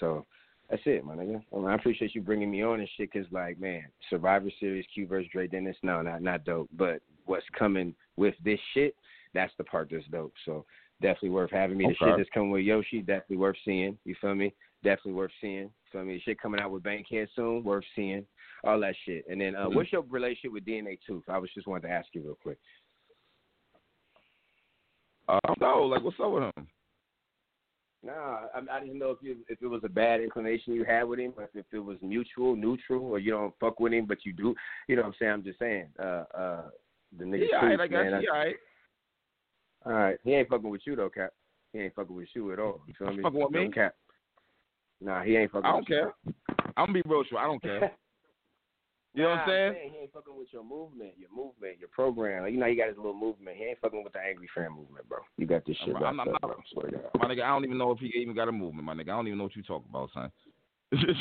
So. That's it, my nigga. Well, I appreciate you bringing me on and shit, cause like, man, Survivor Series, Q versus Dre Dennis, no, not not dope. But what's coming with this shit, that's the part that's dope. So definitely worth having me. The shit that's coming with Yoshi, definitely worth seeing. You feel me? Definitely worth seeing. Feel me? The shit coming out with Bankhead soon, worth seeing. All that shit. And then, uh, what's your relationship with DNA Tooth? I was just wanted to ask you real quick. Uh, no, like what's up with him? Nah, I, I didn't know if you if it was a bad inclination you had with him, or if it was mutual, neutral, or you don't fuck with him, but you do. You know what I'm saying? I'm just saying. Uh, uh, the nigga He Tooth, alright, I guess. man. He alright. All right, he ain't fucking with you though, Cap. He ain't fucking with you at all. You feel me? Fucking with me? Cap. Nah, he ain't fucking. I don't with you. care. I'm gonna be real you. I don't care. [LAUGHS] You know what I'm Nah, saying? He ain't fucking with your movement, your movement, your program. Like, you know, you got his little movement. He ain't fucking with the angry fan movement, bro. You got this shit I'm- I'm wrapped not- bro. I swear to God. My nigga, I don't even know if he even got a movement, my nigga. I don't even know what you talk about, son. [LAUGHS]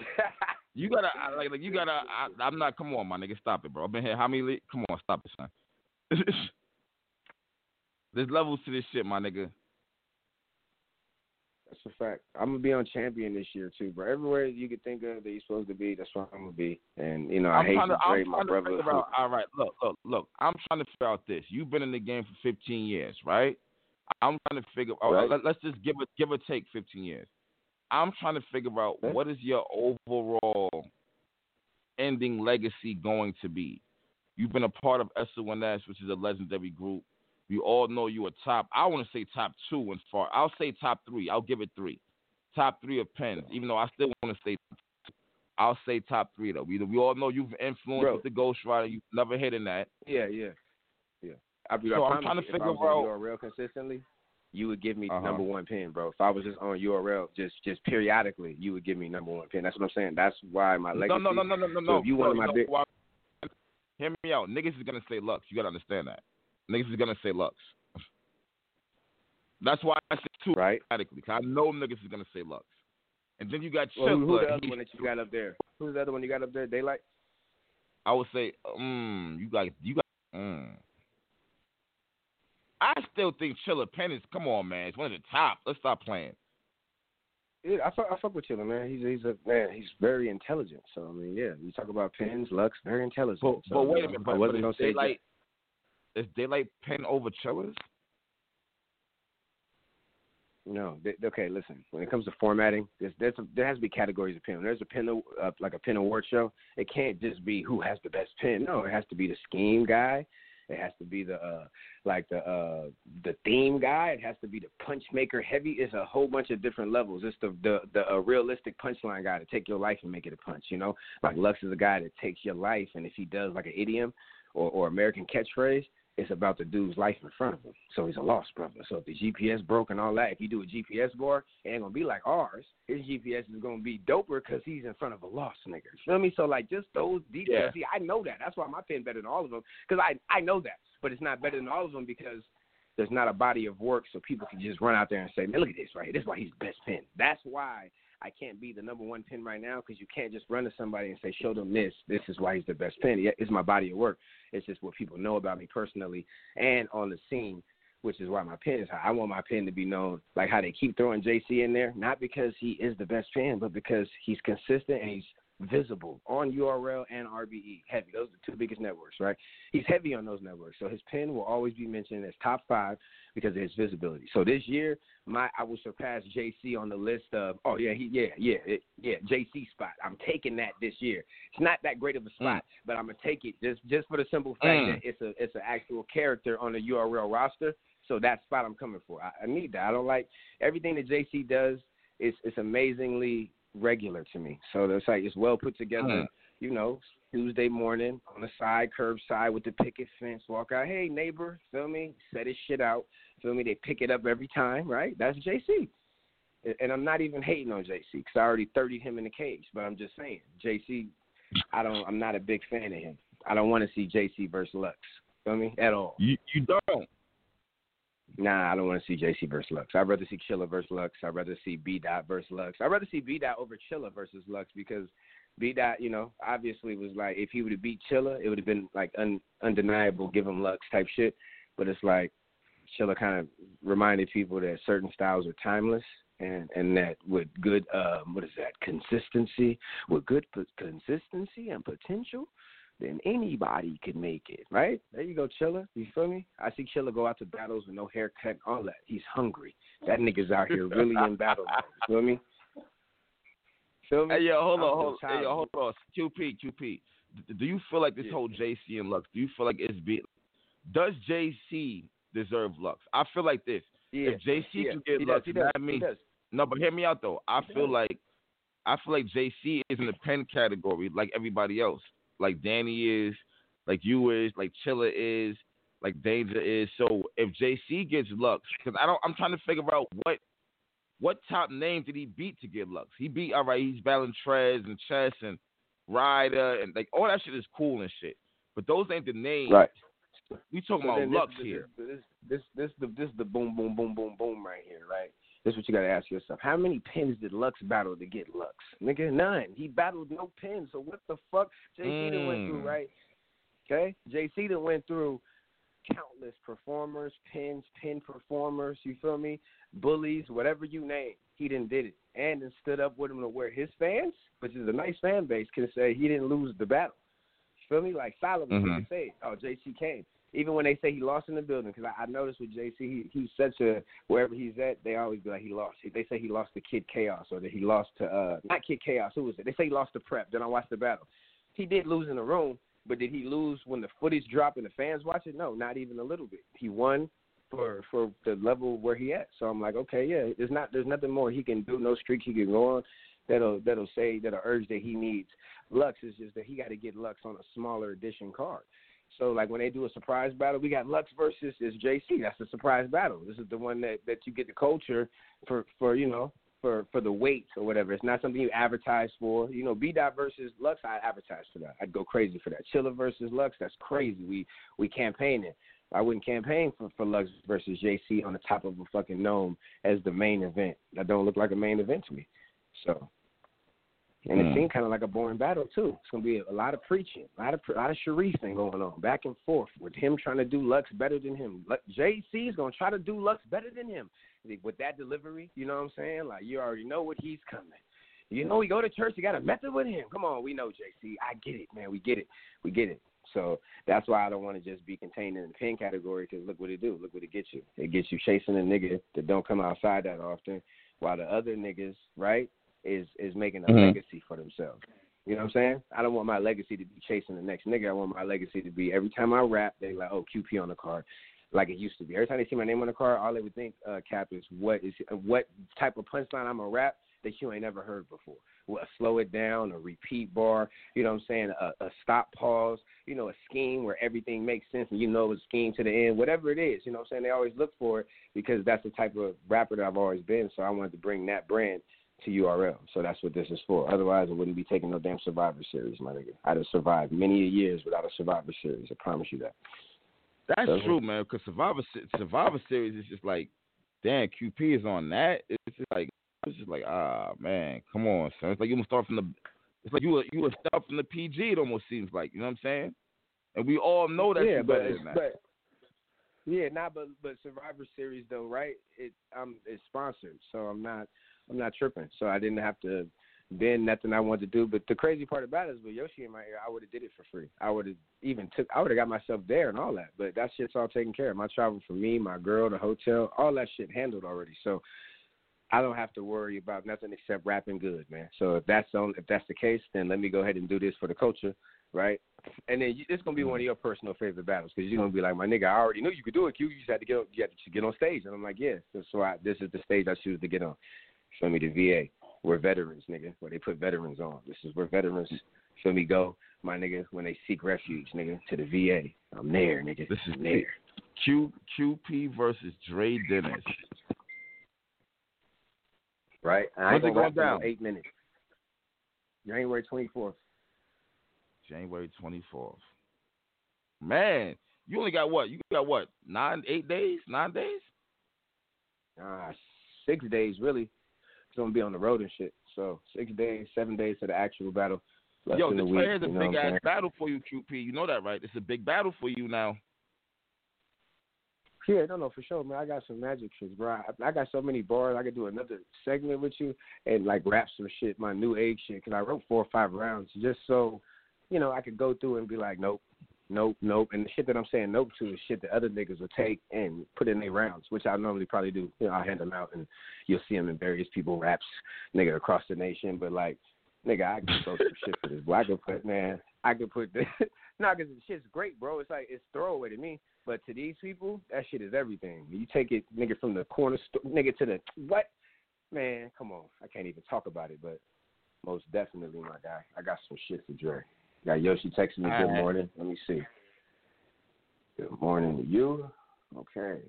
[LAUGHS] you gotta I- like, like you gotta. I, I'm not. Come on, my nigga, stop it, bro. I've been here how many? le- Come on, stop it, son. [LAUGHS] There's levels to this shit, my nigga. That's a fact. I'm gonna be on champion this year too, bro. Everywhere you could think of that you're supposed to be, that's where I'm gonna be. And you know, I I'm hate to to, my brother. out. All right, look, look, look. I'm trying to figure out this. You've been in the game for 15 years, right? I'm trying to figure. oh, Right. let, us just give it, give or take 15 years. I'm trying to figure out what is your overall ending legacy going to be. You've been a part of SONS, which is a legendary group. We all know you are top. I want to say top two and far. I'll say top three. I'll give it three. Top three of pens, even though I still want to say I'll say top three though. We we all know you've influenced Bro. with the Ghost Rider. You've never hitting that. Yeah, yeah, yeah. I, be, So I I'm trying to figure I out- URL consistently, you would give me Uh-huh. number one pin, bro. If I was just on URL, just just periodically, you would give me number one pin. That's what I'm saying. That's why my legacy. No, no, no, no, no, no, So if you no, of my know big- Hear me out. Niggas is gonna say Lux. You gotta understand that. Niggas is gonna say Lux. That's why I say Two right? automatically. 'cause I know niggas is gonna say Lux. And then you got Well, who, who the other one that you got up there? Who's the other one you got up there? Daylight. I would say, mm, you got you got. Mm. I still think Chilla Penn is. Come on, man. It's one of the top. Let's stop playing. Yeah, I fuck, I fuck with Chilla, man. He's he's a man. He's very intelligent. So I mean, yeah, you talk about pins, Lux, very intelligent. But, so, but wait a minute. I But, wasn't but gonna is say daylight is daylight Penn over Chilla's? No, th- okay. Listen, when it comes to formatting, there's, there's a, there has to be categories of pin. When there's a pin uh, like a pin award show. It can't just be who has the best pin. No, it has to be the scheme guy. It has to be the uh, like the uh, the theme guy. It has to be the punch maker. Heavy is a whole bunch of different levels. It's the the the uh, realistic punchline guy to take your life and make it a punch. You know, like Lux is a guy that takes your life, and if he does like an idiom or or American catchphrase, it's about the dude's life in front of him. So he's a lost brother. So if the GPS broke and all that, if you do a GPS bar, it ain't gonna be like ours. His GPS is gonna be doper because he's in front of a lost nigga. You feel me? So like just those details. Yeah. See, I know that. That's why my pen better than all of them because I I know that. But it's not better than all of them because there's not a body of work so people can just run out there and say, man, look at this right here. This is why he's the best pen. That's why I can't be the number one pin right now because you can't just run to somebody and say, show them this. This is why he's the best pin. It's my body of work. It's just what people know about me personally and on the scene, which is why my pin is high. I want my pin to be known like how they keep throwing JC in there, not because he is the best pin, but because he's consistent and he's visible on URL and RBE. Heavy. Those are the two biggest networks, right? He's heavy on those networks. So his pen will always be mentioned as top five because of his visibility. So this year, my I will surpass JC on the list of oh yeah, he yeah, yeah, it, yeah, JC spot. I'm taking that this year. It's not that great of a spot, but I'm gonna take it just just for the simple fact Mm. that it's a it's an actual character on the URL roster. So that spot I'm coming for. I, I need that. I don't like everything that JC does. It's it's amazingly regular to me. So it's like it's well put together. Mm. You know, Tuesday morning on the side, curbside with the picket fence. Walk out, hey neighbor, feel me? Set his shit out. Feel me? They pick it up every time, right? That's JC. And I'm not even hating on JC because I already 30 him in the cage. But I'm just saying, JC, I don't. I'm not a big fan of him. I don't want to see JC versus Lux. Feel me? At all. You you don't. Nah, I don't want to see JC versus Lux. I'd rather see Chilla versus Lux. I'd rather see B Dot versus Lux. I'd rather see B Dot over Chilla versus Lux because B Dot, you know, obviously was like if he would have beat Chilla, it would have been like un, undeniable, give him Lux type shit. But it's like Chilla kind of reminded people that certain styles are timeless. And and that with good um what is that consistency with good p- consistency and potential, then anybody can make it, right? There you go, Chilla. You feel me? I see Chilla go out to battles with no haircut, all that. He's hungry. That nigga's out here really in battle mode. You feel me? Feel me? Hey yo, hold I'm on, hold, hey, yo, hold on. QP, QP. Do you feel like this Yeah. whole JC and Lux? Do you feel like it's be? Does JC deserve Lux? I feel like this. Yeah. If JC yeah. can get he Lux, does, he that means he does. no. But hear me out though. I feel like I feel like JC is in the pen category like everybody else. Like Danny is, like you is, like Chilla is, like Danger is. So if JC gets Lux, because I don't, I'm trying to figure out what what top name did he beat to get Lux? He beat all right. He's battling Trez and Chess and Ryder and like all that shit is cool and shit. But those ain't the names. Right. We talking So about then Lux this, here. This, this, this, this, the, this the boom, boom, boom, boom, boom right here, right? This is what you got to ask yourself. How many pins did Lux battle to get Lux? Nigga, none. He battled no pins. So what the fuck? JC done went through, Mm. right? Okay? JC done went through countless performers, pins, pin performers, you feel me? Bullies, whatever you name. He didn't did it. And then stood up with him to where his fans, which is a nice fan base, can say he didn't lose the battle. You feel me? Like Solomon Mhm. can say, oh, JC came. Even when they say he lost in the building, because I, I noticed with JC, he, he's such a wherever he's at, they always be like he lost. They say he lost to Kid Chaos or that he lost to uh not Kid Chaos. Who was it? They say he lost to Prep. Then I watched the battle. He did lose in the room, but did he lose when the footage dropped and the fans watch it? No, not even a little bit. He won for for the level where he at. So I'm like, okay, yeah, there's not there's nothing more he can do, no streak he can go on that'll that'll say that'll urge that he needs Lux. Is just that he got to get Lux on a smaller edition card. So like when they do a surprise battle, we got Lux versus is JC. That's the surprise battle. This is the one that that you get the culture for for you know for for the weight or whatever. It's not something you advertise for. You know, B Dot versus Lux, I advertise for that. I'd go crazy for that. Chilla versus Lux, that's crazy. We we campaign it. I wouldn't campaign for, for Lux versus JC on the top of a fucking gnome as the main event. That don't look like a main event to me. So, and Hmm. it seemed kind of like a boring battle too. It's gonna be a, lot of preaching, a lot of a lot of Sharif thing going on, back and forth with him trying to do Lux better than him. JC is gonna try to do Lux better than him with that delivery. You know what I'm saying? Like you already know what he's coming. You know, we go to church. You got a method with him. Come on, we know JC. I get it, man. We get it. We get it. So that's why I don't want to just be contained in the pin category. Because look what it do. Look what it gets you. It gets you chasing a nigga that don't come outside that often, while the other niggas, right, is is making a Mhm. legacy for themselves. You know what I'm saying? I don't want my legacy to be chasing the next nigga. I want my legacy to be every time I rap, they like, oh, QP on the card, like it used to be. Every time they see my name on the card, all they would think, uh, Cap, is what is what type of punchline I'm gonna rap that you ain't never heard before. Well, slow it down, a repeat bar, you know what I'm saying, a, a stop pause, you know, a scheme where everything makes sense and you know a scheme to the end, whatever it is, you know what I'm saying? They always look for it because that's the type of rapper that I've always been. So I wanted to bring that brand to URL. So that's what this is for. Otherwise, I wouldn't be taking no damn Survivor Series, my nigga. I'd have survived many years without a Survivor Series. I promise you that. That's So- true, man. Because Survivor Survivor Series is just like, damn, QP is on that. It's just like it's just like, ah, man, come on, son. It's like you gonna start from the. It's like you were you were start from the PG. It almost seems like you know what I'm saying. And we all know that yeah, but better than that. but yeah, not but but Survivor Series though, right? It um it's sponsored, so I'm not I'm not tripping. So I didn't have to bend nothing I wanted to do. But the crazy part about it is with Yoshi in my ear, I would have did it for free. I would have even took I would have got myself there and all that. But that shit's all taken care of. My travel for me, my girl, the hotel, all that shit handled already. So I don't have to worry about nothing except rapping good, man. So if that's on, if that's the case, then let me go ahead and do this for the culture, right? And then you, it's gonna be one of mm-hmm. your personal favorite battles because you're gonna be like, my nigga, I already knew you could do it. Q, you just had to get, on, you had to get on stage, and I'm like, yeah. So, so I, this is the stage I choose to get on. Show me the VA. We're veterans, nigga. Where they put veterans on. This is where veterans. Feel me go, my nigga. When they seek refuge, nigga, to the VA. I'm there, nigga. This is I'm there. Q QP versus Dre Dennis. Right. I When's ain't going rap for no down? eight minutes. January 24th. January 24th. Man, you only got what? You got what? Nine, eight days? Nine days? uh, six days really. It's gonna be on the road and shit. So six days, seven days to the actual battle. Less Yo, than this a week. right here is a big ass battle for you, QP. You know that, right? It's a big battle for you now. Yeah, no, no, for sure, man. I got some magic tricks, bro. I, I got so many bars. I could do another segment with you and like rap some shit, my new age shit. Cause I wrote four or five rounds just so, you know, I could go through and be like, nope, nope, nope. And the shit that I'm saying nope to is shit that other niggas will take and put in their rounds, which I normally probably do. You know, I hand them out and you'll see them in various people raps, nigga, across the nation. But like, nigga, I can throw some shit for this. Boy, I could put, man, I could put this. [LAUGHS] Not because the shit's great, bro. It's like it's throwaway to me. But to these people, that shit is everything. You take it, nigga, from the corner store, nigga, to the what? Man, come on. I can't even talk about it, but most definitely, my guy. I got some shit for Dre. Got Yoshi texting me, All good right. morning. Let me see. Good morning to you. Okay.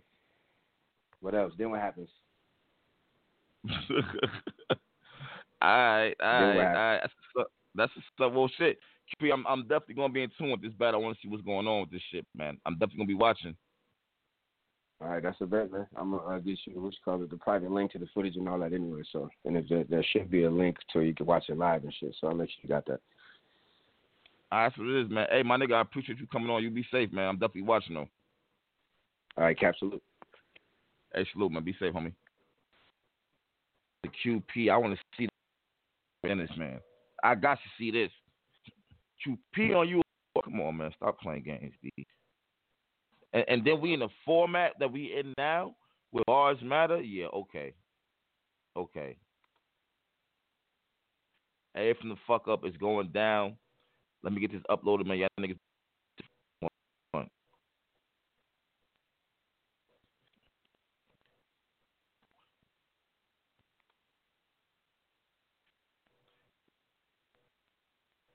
What else? Then what happens? [LAUGHS] all right, all right, all right. That's what's up. That's what's up. Well, shit. QP, I'm, I'm definitely gonna be in tune with this battle. I want to see what's going on with this shit, man. I'm definitely gonna be watching. All right, that's a bet, man. I'm gonna uh, get you what's called it, the private link to the footage and all that anyway. So, and if there, there should be a link to you can watch it live and shit. So I'll make sure you got that. All right, that's what it is, man. Hey, my nigga, I appreciate you coming on. You be safe, man. I'm definitely watching though. All right, cap salute. Hey, salute, man. Be safe, homie. The QP, I want to see Dennis, man. I got to see this. QP on you. Come on, man. Stop playing games, B. And, and then we in the format that we in now, where bars matter. Yeah, okay, okay. Hey, from the fuck up, it's going down. Let me get this uploaded, man. Y'all niggas